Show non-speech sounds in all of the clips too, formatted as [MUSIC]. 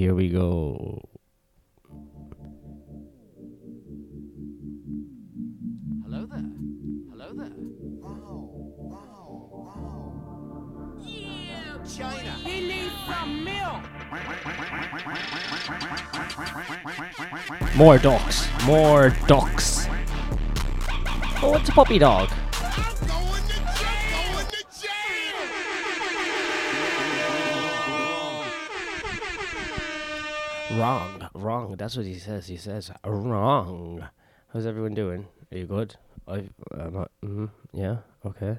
Here we go. Hello there. Hello there. Yeah, China. He needs some milk. More dogs. More dogs. Oh, it's a puppy dog. Wrong. Wrong. That's what he says. He says wrong. How's everyone doing? Are you good? I. I'm not, mm, yeah. Okay.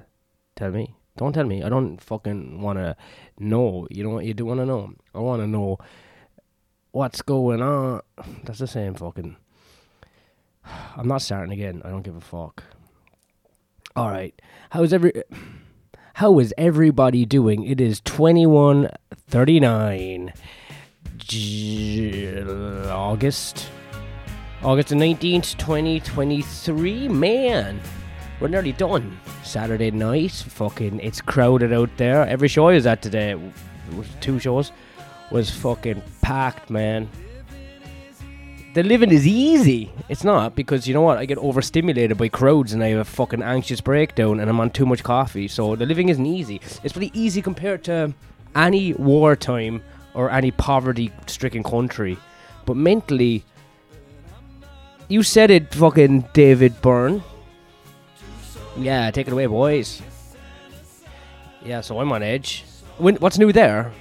Tell me. Don't tell me. I don't fucking want to know. You know what you do want to know? I want to know what's going on. That's the same fucking. I'm not starting again. I don't give a fuck. All right. How's every How is everybody doing? It is 2139 J- August August the 19th, 2023. Man, we're nearly done. Saturday night. Fucking it's crowded out there. Every show I was at today, two shows, was fucking packed, man the living is easy. It's not because you know what? I get overstimulated by crowds and I have a fucking anxious breakdown and I'm on too much coffee. So the living isn't easy. It's pretty easy compared to any wartime or any poverty-stricken country. But mentally, you said it, fucking David Byrne. Yeah, take it away, boys. Yeah, so I'm on edge. When, what's new there?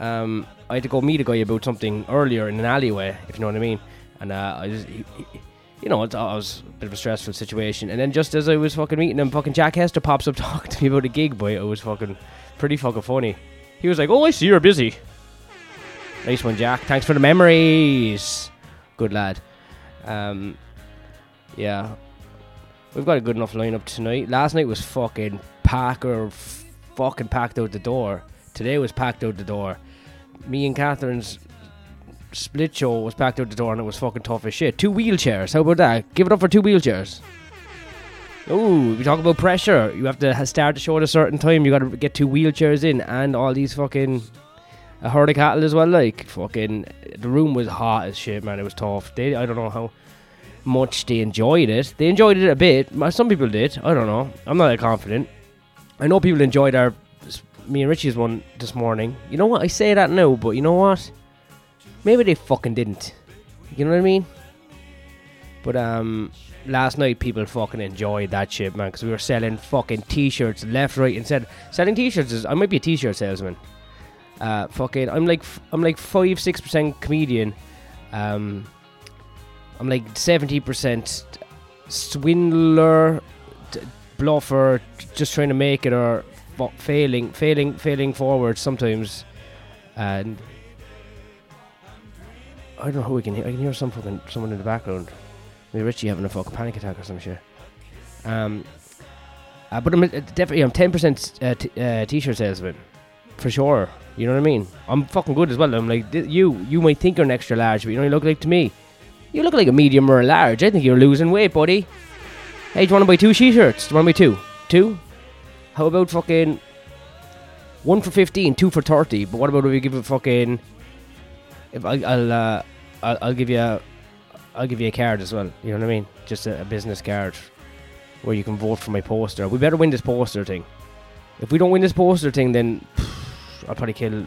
Um, I had to go meet a guy about something earlier in an alleyway, if you know what I mean. And uh, I just, he, he, you know, it's, it was a bit of a stressful situation. And then just as I was fucking meeting him, fucking Jack Hester pops up [LAUGHS] talking to me about a gig, boy. It was fucking pretty fucking funny. He was like, "Oh, I see you're busy." Nice one, Jack. Thanks for the memories. Good lad. Um, yeah, we've got a good enough lineup tonight. Last night was fucking Packer, fucking packed out the door. Today was packed out the door me and Catherine's split show was packed out the door and it was fucking tough as shit. Two wheelchairs. How about that? Give it up for two wheelchairs. Oh, we talk about pressure. You have to start the show at a certain time. You got to get two wheelchairs in and all these fucking a herd of cattle as well. Like fucking, the room was hot as shit, man. It was tough. They, I don't know how much they enjoyed it. They enjoyed it a bit. Some people did. I don't know. I'm not that confident. I know people enjoyed our me and Richie's one this morning. You know what? I say that now, but you know what? Maybe they fucking didn't. You know what I mean? But um, last night people fucking enjoyed that shit, man, because we were selling fucking t-shirts left, right, and center. Selling t-shirts is I might be a t-shirt salesman. Uh, fucking, I'm like I'm like five six percent comedian. Um, I'm like seventy percent swindler, bluffer, just trying to make it, or fa- failing, failing, failing forward sometimes, and I don't know who we can hear. I can hear some fucking someone in the background. Maybe Richie having a fucking panic attack or some shit. Um, uh, but I'm uh, definitely I'm ten percent uh, t- uh, t-shirt salesman for sure. You know what I mean? I'm fucking good as well. I'm like you. You might think you're an extra large, but you don't look like to me. You look like a medium or a large. I think you're losing weight, buddy. Hey, do you want to buy two t-shirts? Do you want to buy two? Two? How about fucking one for fifteen, two for thirty? But what about if we give it fucking? If I, I'll, uh, I'll, I'll give you, a, I'll give you a card as well. You know what I mean? Just a, a business card where you can vote for my poster. We better win this poster thing. If we don't win this poster thing, then I'll probably kill.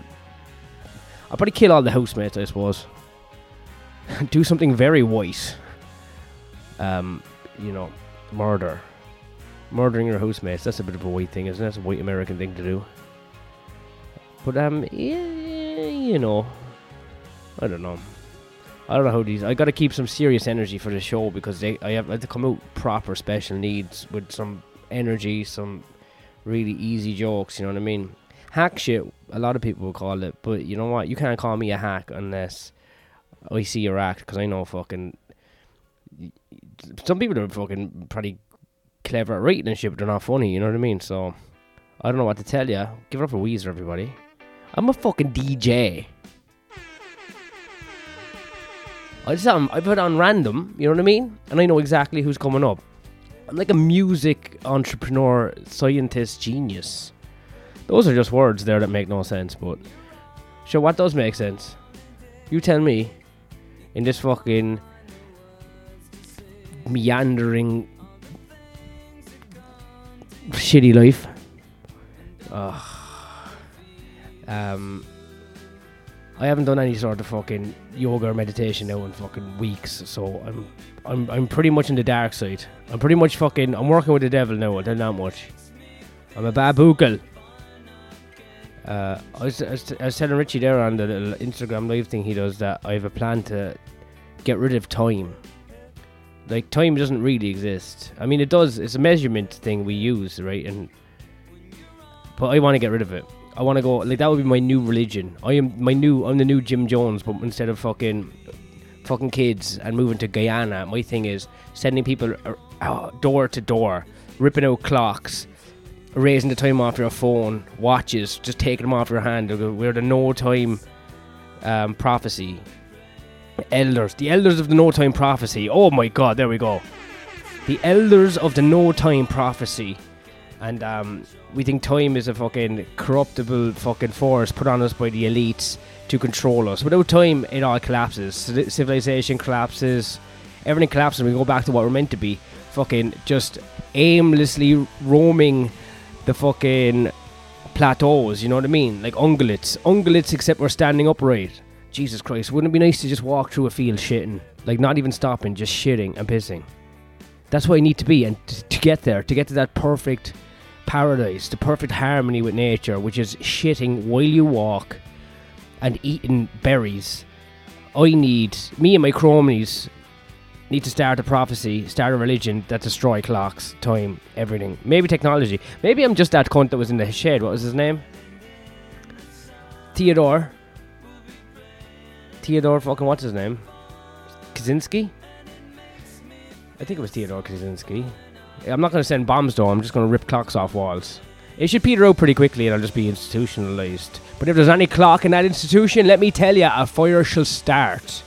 I'll probably kill all the housemates, I suppose. [LAUGHS] Do something very white. Um, you know, murder. Murdering your housemates, that's a bit of a white thing, isn't it? That's a white American thing to do. But, um, yeah, you know. I don't know. I don't know how these. I got to keep some serious energy for the show because they. I have, I have to come out proper special needs with some energy, some really easy jokes. You know what I mean? Hack shit. A lot of people will call it, but you know what? You can't call me a hack unless I see your act because I know fucking. Some people are fucking pretty clever at writing and shit, but they're not funny. You know what I mean? So I don't know what to tell you. Give it up for Weezer, everybody. I'm a fucking DJ. I just um, I put on random, you know what I mean? And I know exactly who's coming up. I'm like a music entrepreneur, scientist, genius. Those are just words there that make no sense, but sure, what does make sense? You tell me, in this fucking meandering shitty life. Um, I haven't done any sort of fucking yoga or meditation now in fucking weeks, so I'm I'm I'm pretty much in the dark side. I'm pretty much fucking I'm working with the devil now. I tell that much. I'm a babookle. Uh, I was, I, was, I was telling Richie there on the little Instagram live thing he does that I have a plan to get rid of time. Like time doesn't really exist. I mean, it does. It's a measurement thing we use, right? And but I want to get rid of it. I want to go like that would be my new religion. I am my new. I'm the new Jim Jones, but instead of fucking fucking kids and moving to Guyana, my thing is sending people uh, door to door, ripping out clocks, erasing the time off your phone, watches, just taking them off your hand. We're the no time um, prophecy. Elders, the elders of the no time prophecy. Oh my god, there we go. The elders of the no time prophecy. And um, we think time is a fucking corruptible fucking force put on us by the elites to control us. Without time, it all collapses. Civilization collapses. Everything collapses. And we go back to what we're meant to be. Fucking just aimlessly roaming the fucking plateaus. You know what I mean? Like ungulates. Ungulates, except we're standing upright. Jesus Christ, wouldn't it be nice to just walk through a field shitting? Like, not even stopping, just shitting and pissing. That's what I need to be. And t- to get there, to get to that perfect paradise, the perfect harmony with nature, which is shitting while you walk and eating berries, I need, me and my cronies, need to start a prophecy, start a religion that destroy clocks, time, everything. Maybe technology. Maybe I'm just that cunt that was in the shed. What was his name? Theodore. Theodore fucking what's his name? Kaczynski? I think it was Theodore Kaczynski. I'm not going to send bombs though, I'm just going to rip clocks off walls. It should peter out pretty quickly and I'll just be institutionalized. But if there's any clock in that institution, let me tell you, a fire shall start.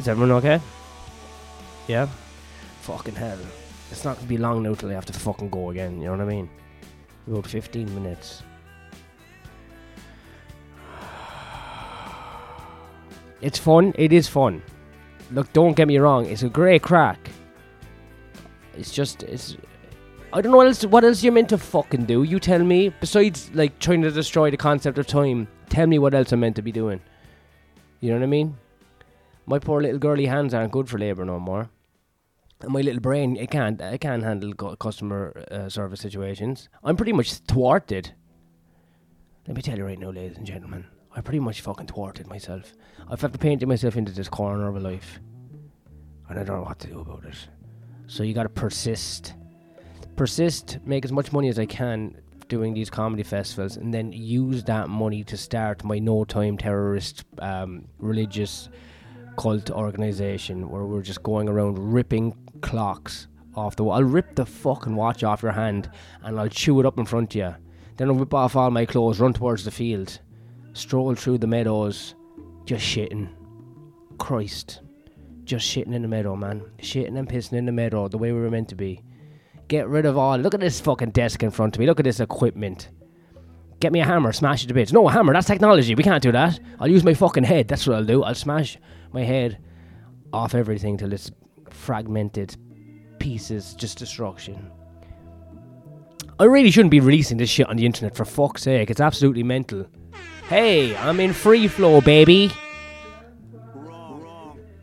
Is everyone okay? Yeah? Fucking hell. It's not gonna be long now till I have to fucking go again, you know what I mean? About 15 minutes. [SIGHS] It's fun, it is fun. Look, don't get me wrong, it's a great crack. It's just, it's. I don't know what else, what else you're meant to fucking do. You tell me. Besides, like, trying to destroy the concept of time, tell me what else I'm meant to be doing. You know what I mean? My poor little girly hands aren't good for labour no more. And my little brain, it can't, I can't handle cu- customer uh, service situations. I'm pretty much thwarted. Let me tell you right now, ladies and gentlemen, I pretty much fucking thwarted myself. I've had to paint myself into this corner of a life, and I don't know what to do about it. So you gotta persist, persist, make as much money as I can doing these comedy festivals, and then use that money to start my no time terrorist um, religious cult organization where we're just going around ripping clocks off the wall. I'll rip the fucking watch off your hand and I'll chew it up in front of you. Then I'll whip off all my clothes, run towards the field, stroll through the meadows, just shitting. Christ. Just shitting in the meadow, man. Shitting and pissing in the meadow, the way we were meant to be. Get rid of all. Look at this fucking desk in front of me. Look at this equipment. Get me a hammer, smash it to bits. No, a hammer, that's technology. We can't do that. I'll use my fucking head. That's what I'll do. I'll smash my head off everything till it's fragmented pieces, just destruction. I really shouldn't be releasing this shit on the internet for fuck's sake. It's absolutely mental. Hey, I'm in free flow, baby.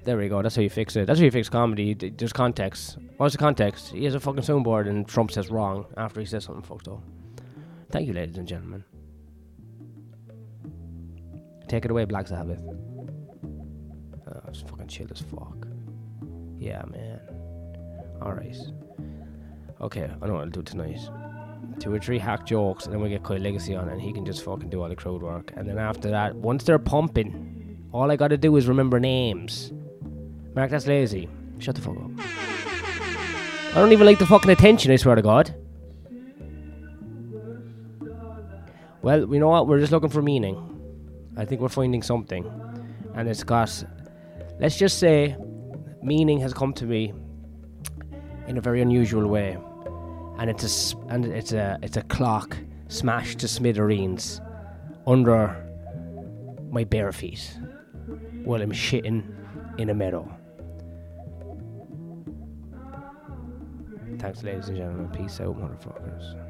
There we go. That's how you fix it. That's how you fix comedy. There's context. What's the context? He has a fucking soundboard and Trump says wrong after he says something fucked up. Thank you, ladies and gentlemen. Take it away, Black Sabbath. Fucking chill as fuck. Yeah, man. Alright. Okay, I know what I'll do tonight. Two or three hack jokes, and then we get Kyle Legacy on, and he can just fucking do all the crowd work. And then after that, once they're pumping, all I gotta do is remember names. Mark, that's lazy. Shut the fuck up. I don't even like the fucking attention, I swear to God. Well, you know what? We're just looking for meaning. I think we're finding something. And it's got, Let's just say meaning has come to me in a very unusual way, and it's a and it's a it's a clock smashed to smithereens under my bare feet while I'm shitting in a meadow. Thanks, ladies and gentlemen. Peace out, motherfuckers.